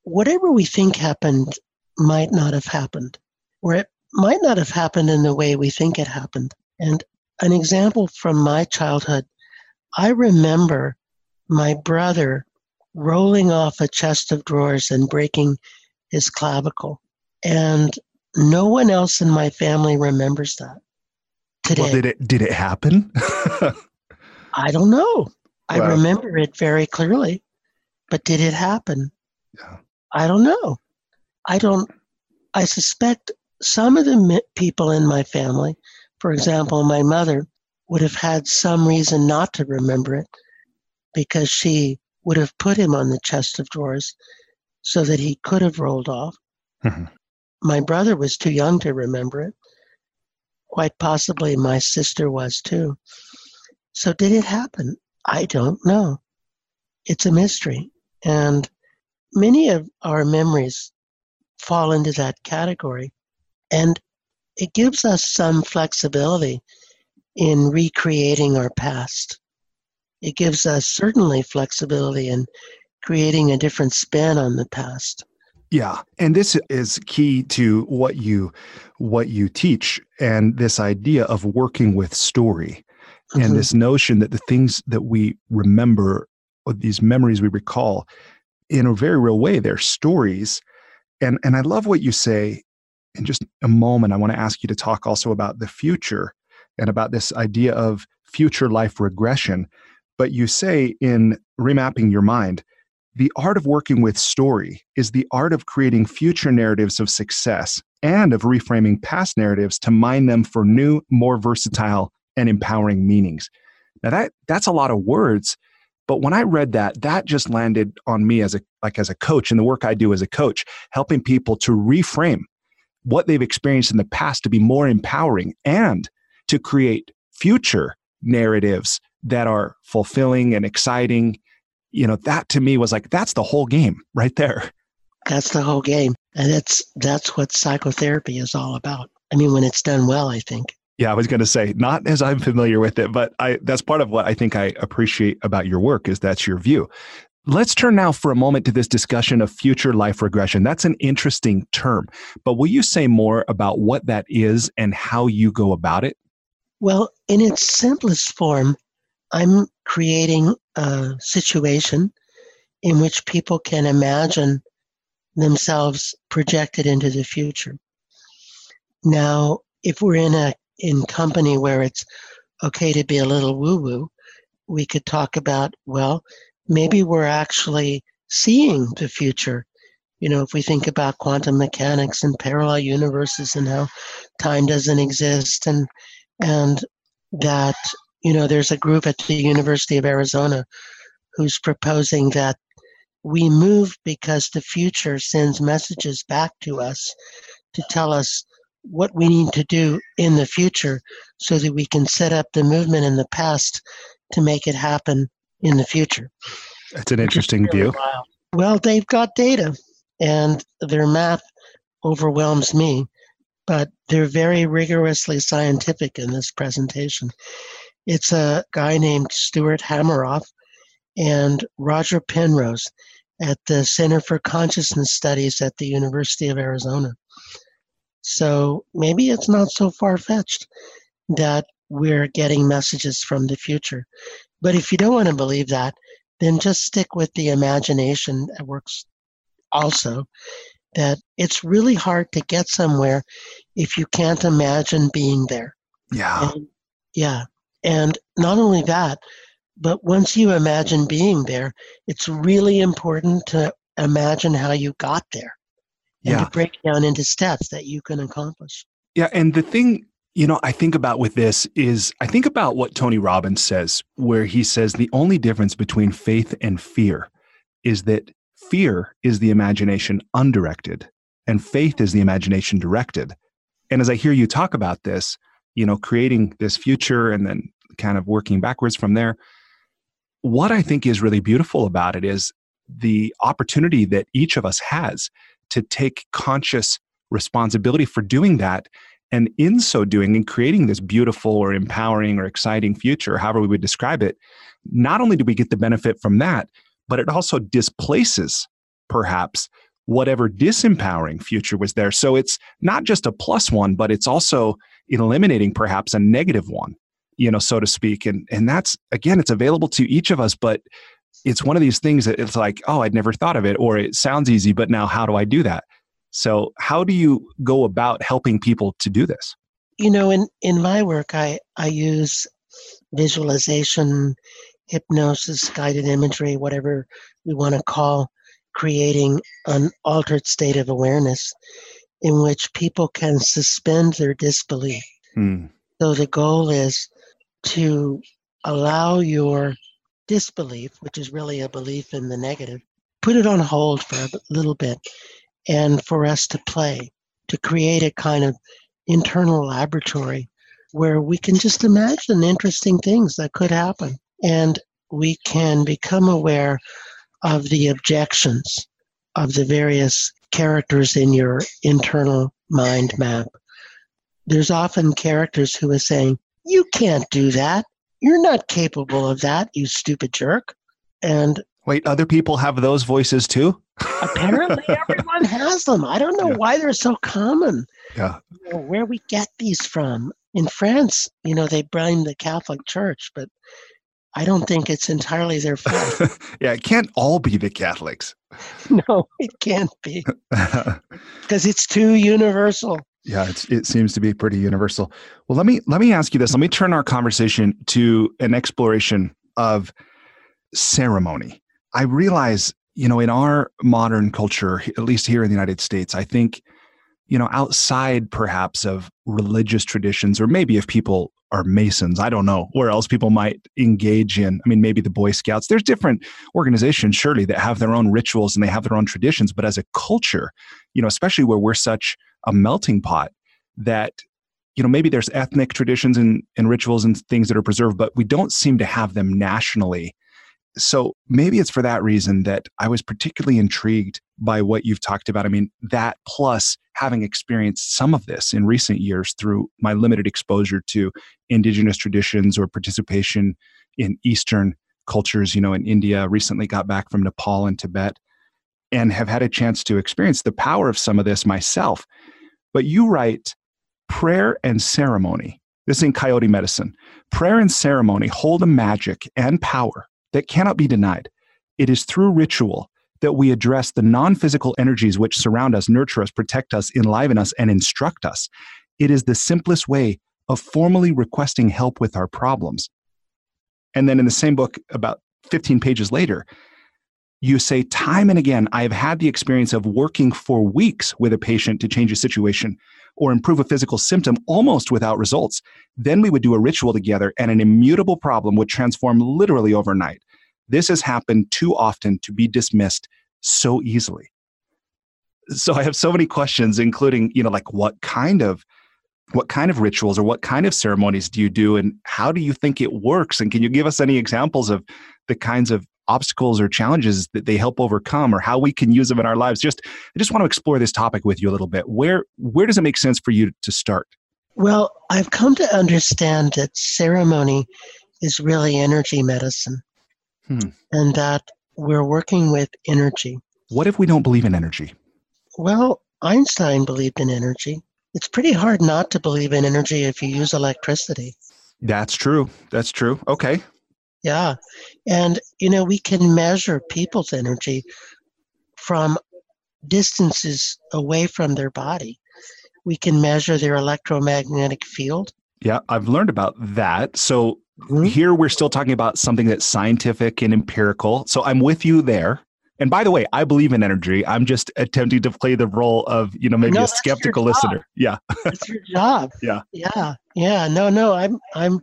whatever we think happened might not have happened, or it might not have happened in the way we think it happened. And an example from my childhood I remember my brother rolling off a chest of drawers and breaking his clavicle. And no one else in my family remembers that today. Well, did it did it happen? I don't know. I remember it very clearly, but did it happen? Yeah. I don't know. I don't. I suspect some of the people in my family for example, my mother would have had some reason not to remember it because she would have put him on the chest of drawers so that he could have rolled off. Mm-hmm. My brother was too young to remember it. Quite possibly my sister was too. So, did it happen? I don't know. It's a mystery. And many of our memories fall into that category. And it gives us some flexibility in recreating our past. It gives us certainly flexibility in creating a different spin on the past. Yeah, and this is key to what you what you teach and this idea of working with story mm-hmm. and this notion that the things that we remember or these memories we recall in a very real way they're stories and and I love what you say in just a moment, I want to ask you to talk also about the future and about this idea of future life regression. But you say in remapping your mind, the art of working with story is the art of creating future narratives of success and of reframing past narratives to mine them for new, more versatile and empowering meanings. Now that that's a lot of words, but when I read that, that just landed on me as a like as a coach in the work I do as a coach, helping people to reframe what they've experienced in the past to be more empowering and to create future narratives that are fulfilling and exciting. You know, that to me was like that's the whole game right there. That's the whole game. And that's that's what psychotherapy is all about. I mean, when it's done well, I think. Yeah, I was going to say not as I'm familiar with it, but I that's part of what I think I appreciate about your work is that's your view. Let's turn now for a moment to this discussion of future life regression. That's an interesting term, but will you say more about what that is and how you go about it? Well, in its simplest form, I'm creating a situation in which people can imagine themselves projected into the future. Now, if we're in a in company where it's okay to be a little woo woo, we could talk about, well, maybe we're actually seeing the future. You know, if we think about quantum mechanics and parallel universes and how time doesn't exist and and that, you know, there's a group at the University of Arizona who's proposing that we move because the future sends messages back to us to tell us what we need to do in the future so that we can set up the movement in the past to make it happen in the future. That's an interesting really view. Wild. Well, they've got data and their math overwhelms me, but they're very rigorously scientific in this presentation. It's a guy named Stuart Hameroff and Roger Penrose at the Center for Consciousness Studies at the University of Arizona. So maybe it's not so far fetched that we're getting messages from the future. But if you don't want to believe that, then just stick with the imagination that works also. That it's really hard to get somewhere if you can't imagine being there. Yeah. And, yeah. And not only that, but once you imagine being there, it's really important to imagine how you got there and yeah. to break down into steps that you can accomplish. Yeah. And the thing, you know, I think about with this is I think about what Tony Robbins says, where he says the only difference between faith and fear is that fear is the imagination undirected and faith is the imagination directed. And as I hear you talk about this, you know, creating this future and then kind of working backwards from there, what I think is really beautiful about it is the opportunity that each of us has to take conscious responsibility for doing that. And in so doing, in creating this beautiful or empowering or exciting future, however we would describe it, not only do we get the benefit from that, but it also displaces perhaps whatever disempowering future was there. So it's not just a plus one, but it's also eliminating perhaps a negative one, you know, so to speak. And and that's again, it's available to each of us, but it's one of these things that it's like, oh, I'd never thought of it, or it sounds easy, but now how do I do that? So, how do you go about helping people to do this? You know, in, in my work, I, I use visualization, hypnosis, guided imagery, whatever we want to call creating an altered state of awareness in which people can suspend their disbelief. Hmm. So, the goal is to allow your disbelief, which is really a belief in the negative, put it on hold for a little bit and for us to play, to create a kind of internal laboratory where we can just imagine interesting things that could happen. And we can become aware of the objections of the various characters in your internal mind map. There's often characters who are saying, You can't do that. You're not capable of that, you stupid jerk. And wait, other people have those voices too? apparently, everyone has them. I don't know yeah. why they're so common. Yeah. You know, where we get these from. In France, you know, they blame the Catholic Church, but I don't think it's entirely their fault. yeah, it can't all be the Catholics. no, it can't be because it's too universal. Yeah, it seems to be pretty universal. Well, let me let me ask you this. Let me turn our conversation to an exploration of ceremony. I realize, you know, in our modern culture, at least here in the United States, I think, you know, outside perhaps of religious traditions, or maybe if people are Masons, I don't know where else people might engage in. I mean, maybe the Boy Scouts. There's different organizations, surely, that have their own rituals and they have their own traditions. But as a culture, you know, especially where we're such a melting pot that you know maybe there's ethnic traditions and, and rituals and things that are preserved but we don't seem to have them nationally so maybe it's for that reason that i was particularly intrigued by what you've talked about i mean that plus having experienced some of this in recent years through my limited exposure to indigenous traditions or participation in eastern cultures you know in india recently got back from nepal and tibet and have had a chance to experience the power of some of this myself. But you write prayer and ceremony. This is in Coyote Medicine. Prayer and ceremony hold a magic and power that cannot be denied. It is through ritual that we address the non physical energies which surround us, nurture us, protect us, enliven us, and instruct us. It is the simplest way of formally requesting help with our problems. And then in the same book, about 15 pages later, you say time and again, I have had the experience of working for weeks with a patient to change a situation or improve a physical symptom almost without results. Then we would do a ritual together and an immutable problem would transform literally overnight. This has happened too often to be dismissed so easily. So I have so many questions, including, you know, like what kind of what kind of rituals or what kind of ceremonies do you do and how do you think it works? And can you give us any examples of the kinds of obstacles or challenges that they help overcome or how we can use them in our lives? Just i just want to explore this topic with you a little bit. Where where does it make sense for you to start? Well i've come to understand that ceremony is really energy medicine hmm. and that we're working with energy what if we don't believe in energy well einstein believed in energy it's pretty hard not to believe in energy if you use electricity that's true that's true okay yeah. And, you know, we can measure people's energy from distances away from their body. We can measure their electromagnetic field. Yeah, I've learned about that. So mm-hmm. here we're still talking about something that's scientific and empirical. So I'm with you there. And by the way, I believe in energy. I'm just attempting to play the role of, you know, maybe no, a skeptical listener. Yeah. That's your job. yeah. Yeah. Yeah. No, no, I'm I'm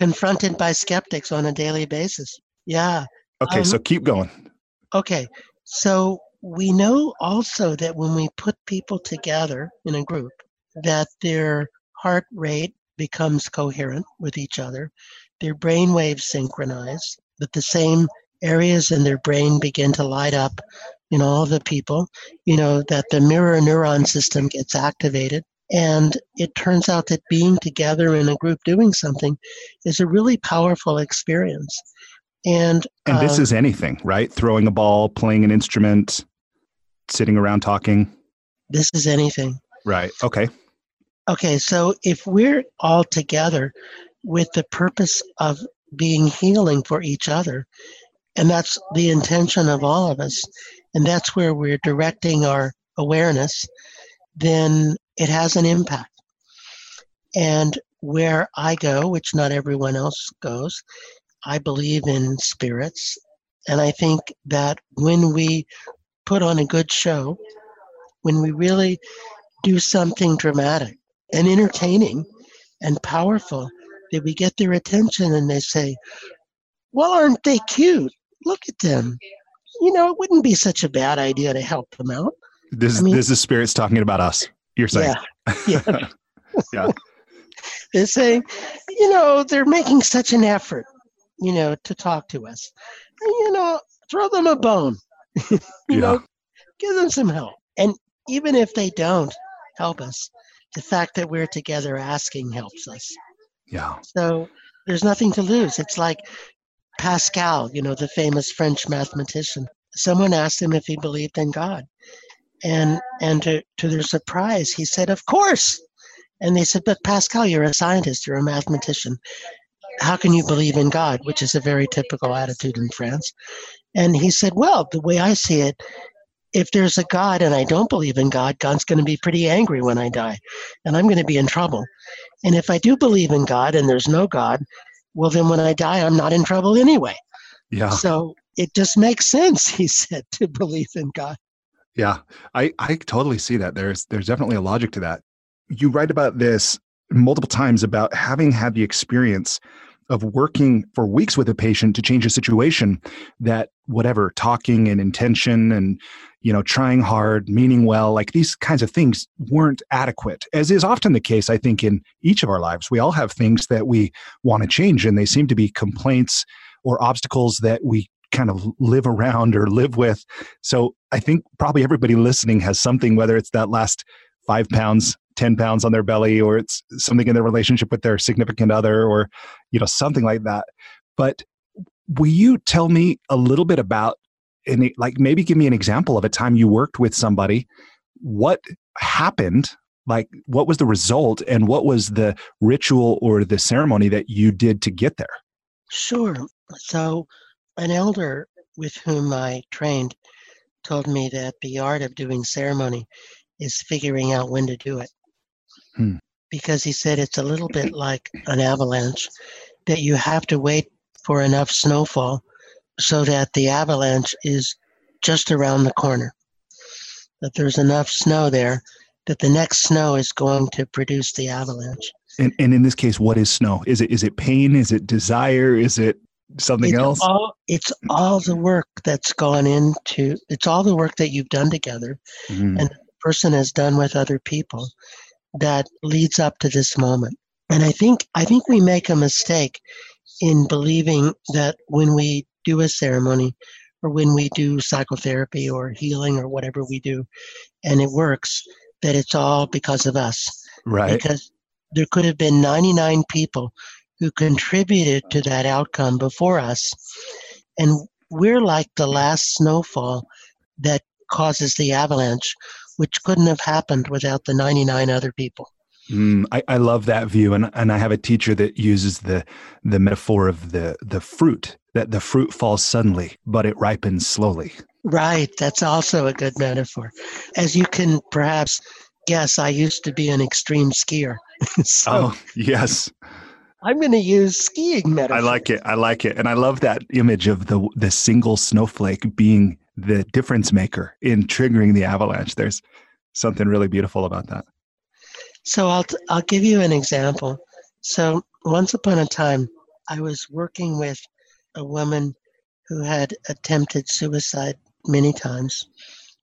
confronted by skeptics on a daily basis. Yeah. Okay, um, so keep going. Okay. So we know also that when we put people together in a group, that their heart rate becomes coherent with each other, their brain waves synchronize, that the same areas in their brain begin to light up in all the people, you know, that the mirror neuron system gets activated, and it turns out that being together in a group doing something is a really powerful experience. And and this uh, is anything, right? Throwing a ball, playing an instrument, sitting around talking. This is anything. Right. Okay. Okay, so if we're all together with the purpose of being healing for each other, and that's the intention of all of us, and that's where we're directing our awareness, then it has an impact. And where I go, which not everyone else goes, I believe in spirits. And I think that when we put on a good show, when we really do something dramatic and entertaining and powerful, that we get their attention and they say, Well, aren't they cute? Look at them. You know, it wouldn't be such a bad idea to help them out. This, I mean, this is spirits talking about us. You're saying, yeah, yeah. yeah. they're saying, you know, they're making such an effort, you know, to talk to us. You know, throw them a bone. you yeah. know, give them some help. And even if they don't help us, the fact that we're together asking helps us. Yeah. So there's nothing to lose. It's like Pascal, you know, the famous French mathematician. Someone asked him if he believed in God. And and to, to their surprise, he said, "Of course." And they said, "But Pascal, you're a scientist. You're a mathematician. how can you believe in God? Which is a very typical attitude in France. And he said, Well, the way I see it, if there's a God and I don't believe in God, God's going to be pretty angry when I die, and I'm going to be in trouble. And if I do believe in God and there's no God, well, then when I die, I'm not in trouble anyway. Yeah. So it just makes sense, he said, to believe in God. Yeah, I, I totally see that. There's there's definitely a logic to that. You write about this multiple times about having had the experience of working for weeks with a patient to change a situation that whatever talking and intention and you know trying hard meaning well like these kinds of things weren't adequate as is often the case i think in each of our lives. We all have things that we want to change and they seem to be complaints or obstacles that we kind of live around or live with. So i think probably everybody listening has something whether it's that last five pounds 10 pounds on their belly or it's something in their relationship with their significant other or you know something like that. But will you tell me a little bit about and like maybe give me an example of a time you worked with somebody what happened like what was the result and what was the ritual or the ceremony that you did to get there? Sure. So an elder with whom i trained told me that the art of doing ceremony is figuring out when to do it hmm. because he said it's a little bit like an avalanche that you have to wait for enough snowfall so that the avalanche is just around the corner. That there's enough snow there that the next snow is going to produce the avalanche. And, and in this case, what is snow? Is it is it pain? Is it desire? Is it something it's else? All, it's all the work that's gone into. It's all the work that you've done together, mm-hmm. and the person has done with other people, that leads up to this moment. And I think I think we make a mistake in believing that when we do a ceremony or when we do psychotherapy or healing or whatever we do and it works that it's all because of us. Right. Because there could have been 99 people who contributed to that outcome before us. And we're like the last snowfall that causes the avalanche which couldn't have happened without the 99 other people Mm, I, I love that view, and and I have a teacher that uses the the metaphor of the the fruit that the fruit falls suddenly, but it ripens slowly. Right, that's also a good metaphor. As you can perhaps guess, I used to be an extreme skier. so oh yes, I'm going to use skiing metaphor. I like it. I like it, and I love that image of the the single snowflake being the difference maker in triggering the avalanche. There's something really beautiful about that. So I'll, t- I'll give you an example. So once upon a time, I was working with a woman who had attempted suicide many times.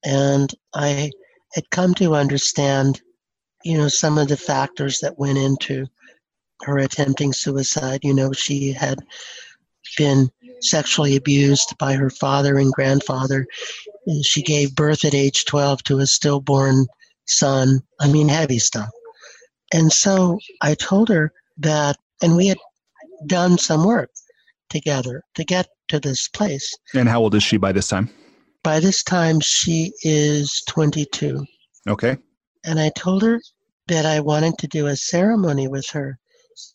And I had come to understand, you know, some of the factors that went into her attempting suicide. You know, she had been sexually abused by her father and grandfather. She gave birth at age 12 to a stillborn son. I mean, heavy stuff. And so I told her that, and we had done some work together to get to this place. And how old is she by this time? By this time, she is 22. Okay. And I told her that I wanted to do a ceremony with her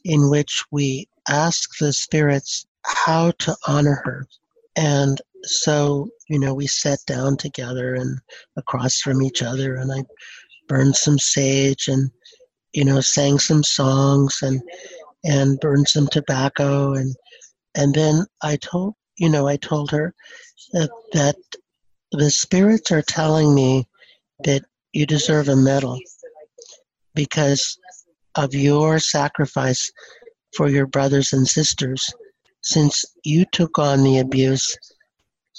in which we ask the spirits how to honor her. And so, you know, we sat down together and across from each other, and I burned some sage and you know, sang some songs and and burned some tobacco and and then I told you know I told her that that the spirits are telling me that you deserve a medal because of your sacrifice for your brothers and sisters since you took on the abuse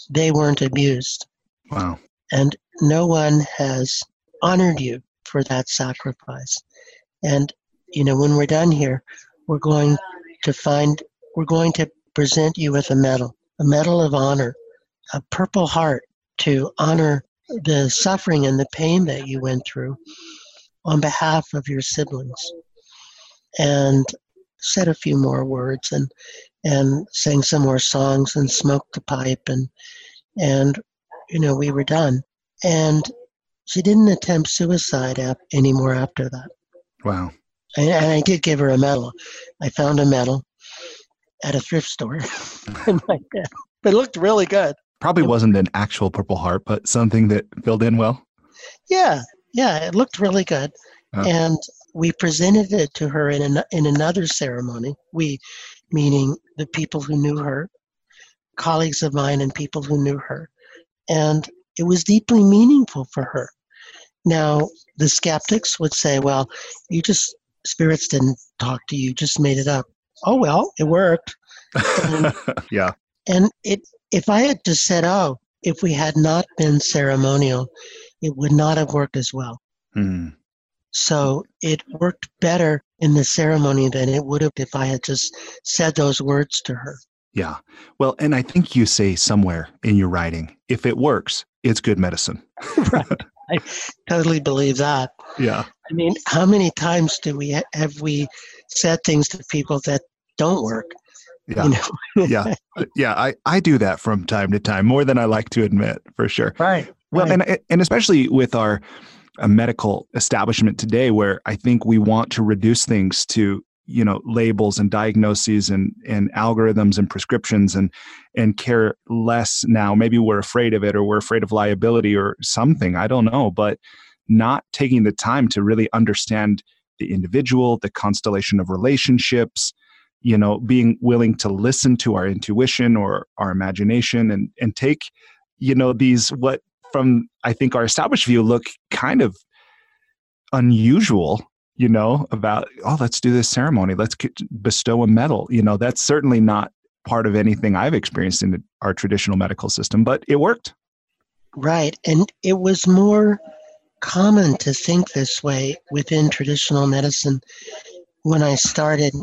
they weren't abused. Wow. And no one has honored you for that sacrifice. And, you know, when we're done here, we're going to find, we're going to present you with a medal, a medal of honor, a purple heart to honor the suffering and the pain that you went through on behalf of your siblings. And said a few more words and and sang some more songs and smoked the pipe and and you know we were done and she didn't attempt suicide ap- anymore after that Wow. And, and I did give her a medal. I found a medal at a thrift store. but it looked really good. Probably wasn't an actual Purple Heart, but something that filled in well. Yeah, yeah, it looked really good. Oh. And we presented it to her in, an, in another ceremony. We, meaning the people who knew her, colleagues of mine, and people who knew her. And it was deeply meaningful for her. Now, the skeptics would say, well, you just, spirits didn't talk to you, just made it up. Oh, well, it worked. And, yeah. And it, if I had just said, oh, if we had not been ceremonial, it would not have worked as well. Mm. So it worked better in the ceremony than it would have if I had just said those words to her. Yeah. Well, and I think you say somewhere in your writing, if it works, it's good medicine. right. I totally believe that. Yeah. I mean, how many times do we have we said things to people that don't work? Yeah. You know? yeah. Uh, yeah. I, I do that from time to time, more than I like to admit, for sure. Right. Well, right. and and especially with our a medical establishment today where I think we want to reduce things to you know labels and diagnoses and and algorithms and prescriptions and and care less now. Maybe we're afraid of it or we're afraid of liability or something. I don't know. But not taking the time to really understand the individual the constellation of relationships you know being willing to listen to our intuition or our imagination and and take you know these what from i think our established view look kind of unusual you know, about, oh, let's do this ceremony, let's bestow a medal. You know, that's certainly not part of anything I've experienced in our traditional medical system, but it worked. Right. And it was more common to think this way within traditional medicine when I started.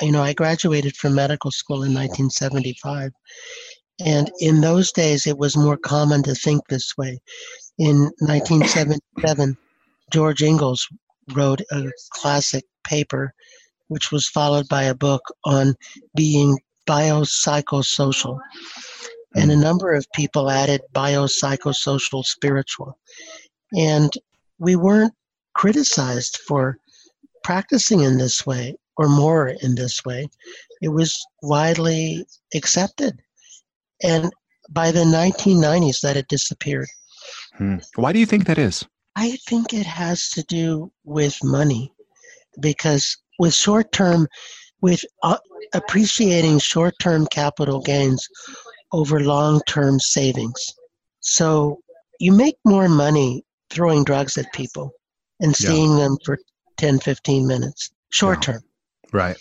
You know, I graduated from medical school in 1975. And in those days, it was more common to think this way. In 1977, George Engels wrote a classic paper, which was followed by a book on being biopsychosocial. And a hmm. number of people added biopsychosocial spiritual. And we weren't criticized for practicing in this way or more in this way. It was widely accepted. And by the 1990s, that had disappeared. Hmm. Why do you think that is? I think it has to do with money because with short term, with uh, appreciating short term capital gains over long term savings. So you make more money throwing drugs at people and seeing yeah. them for 10, 15 minutes, short term. Yeah. Right.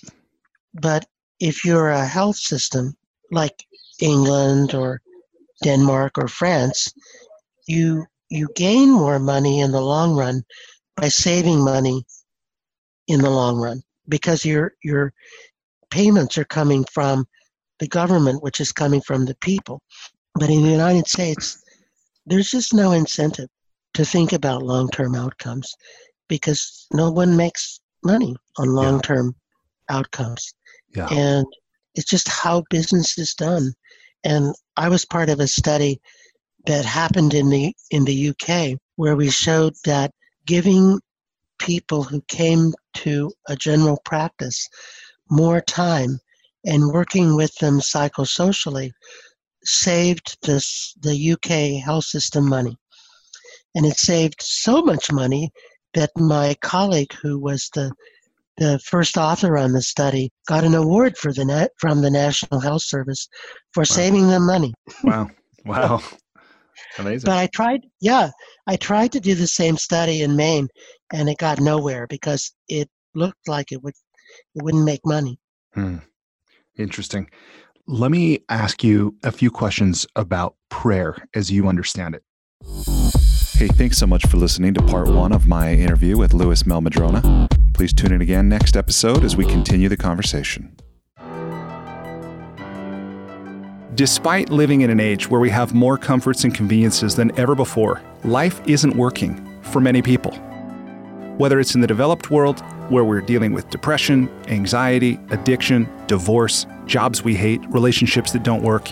But if you're a health system like England or Denmark or France, you you gain more money in the long run by saving money in the long run because your your payments are coming from the government which is coming from the people but in the united states there's just no incentive to think about long-term outcomes because no one makes money on long-term yeah. outcomes yeah. and it's just how business is done and i was part of a study that happened in the in the UK where we showed that giving people who came to a general practice more time and working with them psychosocially saved this the UK health system money. And it saved so much money that my colleague who was the the first author on the study got an award for the net from the National Health Service for wow. saving them money. wow. Wow. Amazing. But I tried, yeah, I tried to do the same study in Maine, and it got nowhere because it looked like it would it wouldn't make money. Hmm. Interesting. Let me ask you a few questions about prayer as you understand it. Hey, thanks so much for listening to part one of my interview with Lewis Mehl-Madrona. Please tune in again next episode as we continue the conversation. Despite living in an age where we have more comforts and conveniences than ever before, life isn't working for many people. Whether it's in the developed world, where we're dealing with depression, anxiety, addiction, divorce, jobs we hate, relationships that don't work,